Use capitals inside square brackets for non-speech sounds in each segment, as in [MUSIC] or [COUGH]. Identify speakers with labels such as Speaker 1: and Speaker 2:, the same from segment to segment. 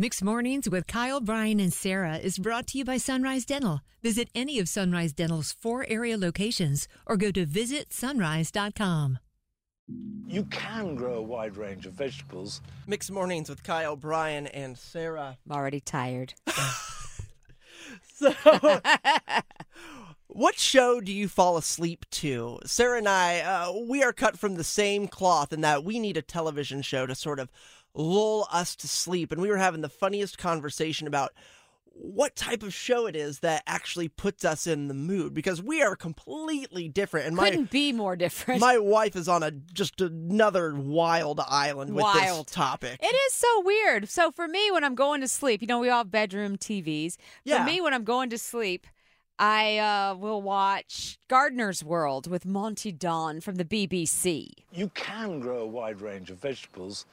Speaker 1: Mixed Mornings with Kyle, Brian, and Sarah is brought to you by Sunrise Dental. Visit any of Sunrise Dental's four area locations or go to visitsunrise.com.
Speaker 2: You can grow a wide range of vegetables.
Speaker 3: Mixed mornings with Kyle, Brian, and Sarah.
Speaker 4: I'm already tired. [LAUGHS]
Speaker 3: So, [LAUGHS] what show do you fall asleep to? Sarah and I, uh, we are cut from the same cloth in that we need a television show to sort of lull us to sleep. And we were having the funniest conversation about what type of show it is that actually puts us in the mood because we are completely different. And my
Speaker 4: Couldn't be more different.
Speaker 3: my wife is on a just another wild island with
Speaker 4: Wild.
Speaker 3: this topic.
Speaker 4: It is so weird. So for me, when I'm going to sleep, you know, we all have bedroom TVs. For
Speaker 3: Yeah.
Speaker 4: me, when I'm going to sleep, I uh, will watch Gardener's World with Monty Don from the BBC.
Speaker 2: You can grow a wide range of vegetables,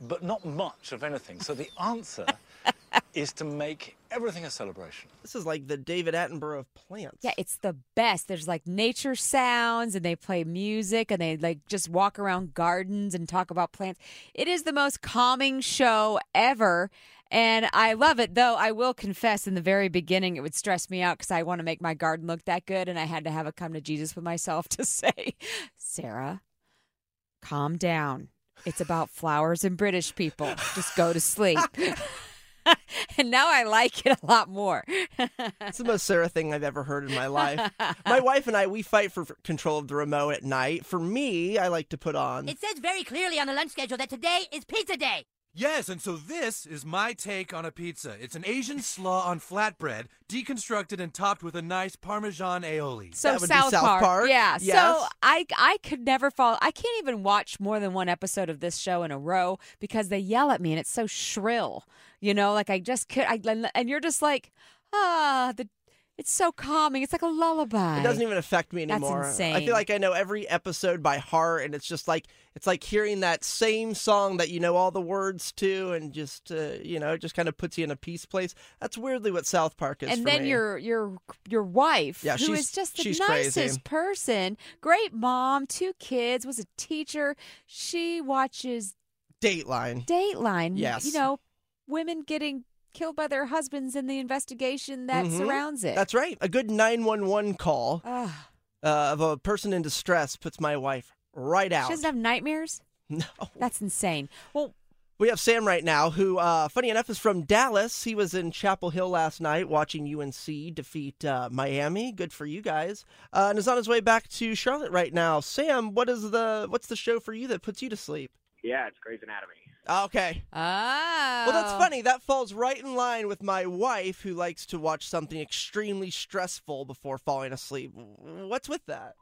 Speaker 2: but not much of anything. So the answer [LAUGHS] is to make everything a celebration.
Speaker 3: This is like the David Attenborough of plants.
Speaker 4: Yeah, it's the best. There's like nature sounds and they play music and they like just walk around gardens and talk about plants. It is the most calming show ever. And I love it, though I will confess in the very beginning it would stress me out because I want to make my garden look that good. And I had to have a come to Jesus with myself to [LAUGHS] say, Sarah, calm down. It's about flowers and British people. Just go to sleep. [LAUGHS] and now I like it a lot more.
Speaker 3: It's the most Sarah thing I've ever heard in my life. [LAUGHS] my wife and I, we fight for for control of the remote at night. For me, I like to put on.
Speaker 5: It says very clearly on the lunch schedule that today is pizza day.
Speaker 6: Yes, and so this is my take on a pizza. It's an Asian [LAUGHS] slaw on flatbread, deconstructed and topped with a nice Parmesan aioli.
Speaker 4: So
Speaker 3: That would be
Speaker 4: South,
Speaker 3: South Park,
Speaker 4: yeah. So. I I could never fall. I can't even watch more than one episode of this show in a row because they yell at me and it's so shrill. You know, like I just could. I and you're just like ah the. It's so calming. It's like a lullaby.
Speaker 3: It doesn't even affect me anymore.
Speaker 4: That's
Speaker 3: anymore. I feel like I know every episode by heart, and it's just like it's like hearing that same song that you know all the words to, and just uh, you know, it just kind of puts you in a peace place. That's weirdly what South Park is.
Speaker 4: and then
Speaker 3: me.
Speaker 4: your your your wife,
Speaker 3: Yeah,
Speaker 4: who is just the nicest
Speaker 3: crazy.
Speaker 4: person, great mom, two kids, was a teacher. She watches
Speaker 3: Dateline.
Speaker 4: Dateline.
Speaker 3: Yes.
Speaker 4: You know, women getting killed by their husbands in the investigation that
Speaker 3: Mhm.
Speaker 4: surrounds it.
Speaker 3: That's right. A good nine one one call uh, of a person in distress puts my wife right out.
Speaker 4: She doesn't have nightmares? [LAUGHS]
Speaker 3: no.
Speaker 4: That's insane. Well,
Speaker 3: We have Sam right now, who, uh, funny enough, is from Dallas. He was in Chapel Hill last night watching UNC defeat uh, Miami. Good for you guys. Uh, and is on his way back to Charlotte right now. Sam, what is the what's the show for you that puts you to sleep?
Speaker 7: Yeah, it's Grey's Anatomy.
Speaker 3: Okay.
Speaker 4: oh.
Speaker 3: Well, that's funny. That falls right in line with my wife, who likes to watch something extremely stressful before falling asleep. What's with that?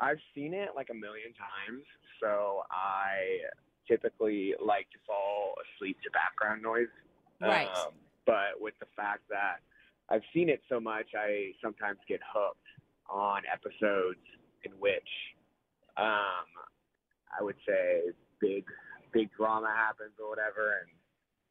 Speaker 7: I've seen it like a million times, so I typically like to fall asleep to background noise.
Speaker 4: Right.
Speaker 7: Um, but with the fact that I've seen it so much, I sometimes get hooked on episodes in which um, I would say big, big drama happens or whatever, and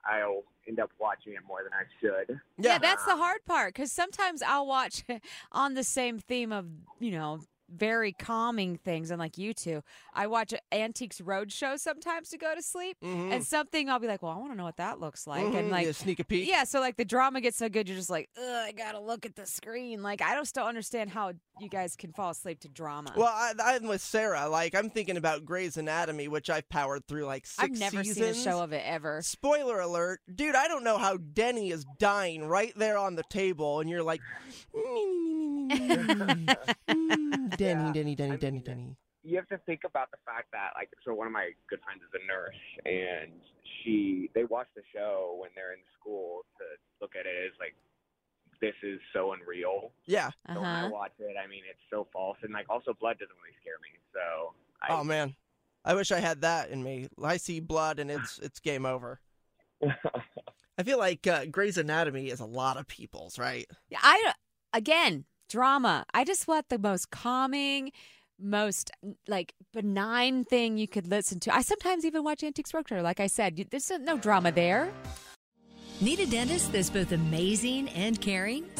Speaker 7: I'll end up watching it more than I should.
Speaker 4: Yeah, that's the hard part because sometimes I'll watch [LAUGHS] on the same theme of, you know, very calming things, and like you two, I watch Antiques Roadshow sometimes to go to sleep,
Speaker 3: Mhm.
Speaker 4: and something I'll be like, well, I want to know what that looks like,
Speaker 3: Mhm,
Speaker 4: and like,
Speaker 3: you sneak a peek.
Speaker 4: yeah, so like the drama gets so good, you're just like, Ugh, I gotta look at the screen. Like, I don't still understand how you guys can fall asleep to drama.
Speaker 3: Well, I, I'm with Sarah. Like, I'm thinking about Grey's Anatomy, which I've powered through like 6
Speaker 4: I've never
Speaker 3: seasons.
Speaker 4: seen a show of it ever.
Speaker 3: Spoiler alert, dude! I don't know how Denny is dying right there on the table, and you're like, [LAUGHS] Denny, Denny, Denny, Denny, Denny.
Speaker 7: you have to think about the fact that like so one of my good friends is a nurse and she they watch the show when they're in school to look at it as like this is so unreal.
Speaker 3: Yeah.
Speaker 7: So when I
Speaker 4: Uh-huh.
Speaker 7: watch it, I mean it's so false and like also blood doesn't really scare me. So I,
Speaker 3: Oh man, I wish I had that in me. I see blood, and it's it's game over. [LAUGHS] I feel like uh, Grey's Anatomy is a lot of people's, right?
Speaker 4: Yeah, I again drama. I just want the most calming, most like benign thing you could listen to. I sometimes even watch Antiques Roadshow. Like I said, there's no drama there.
Speaker 1: Need a dentist that's both amazing and caring?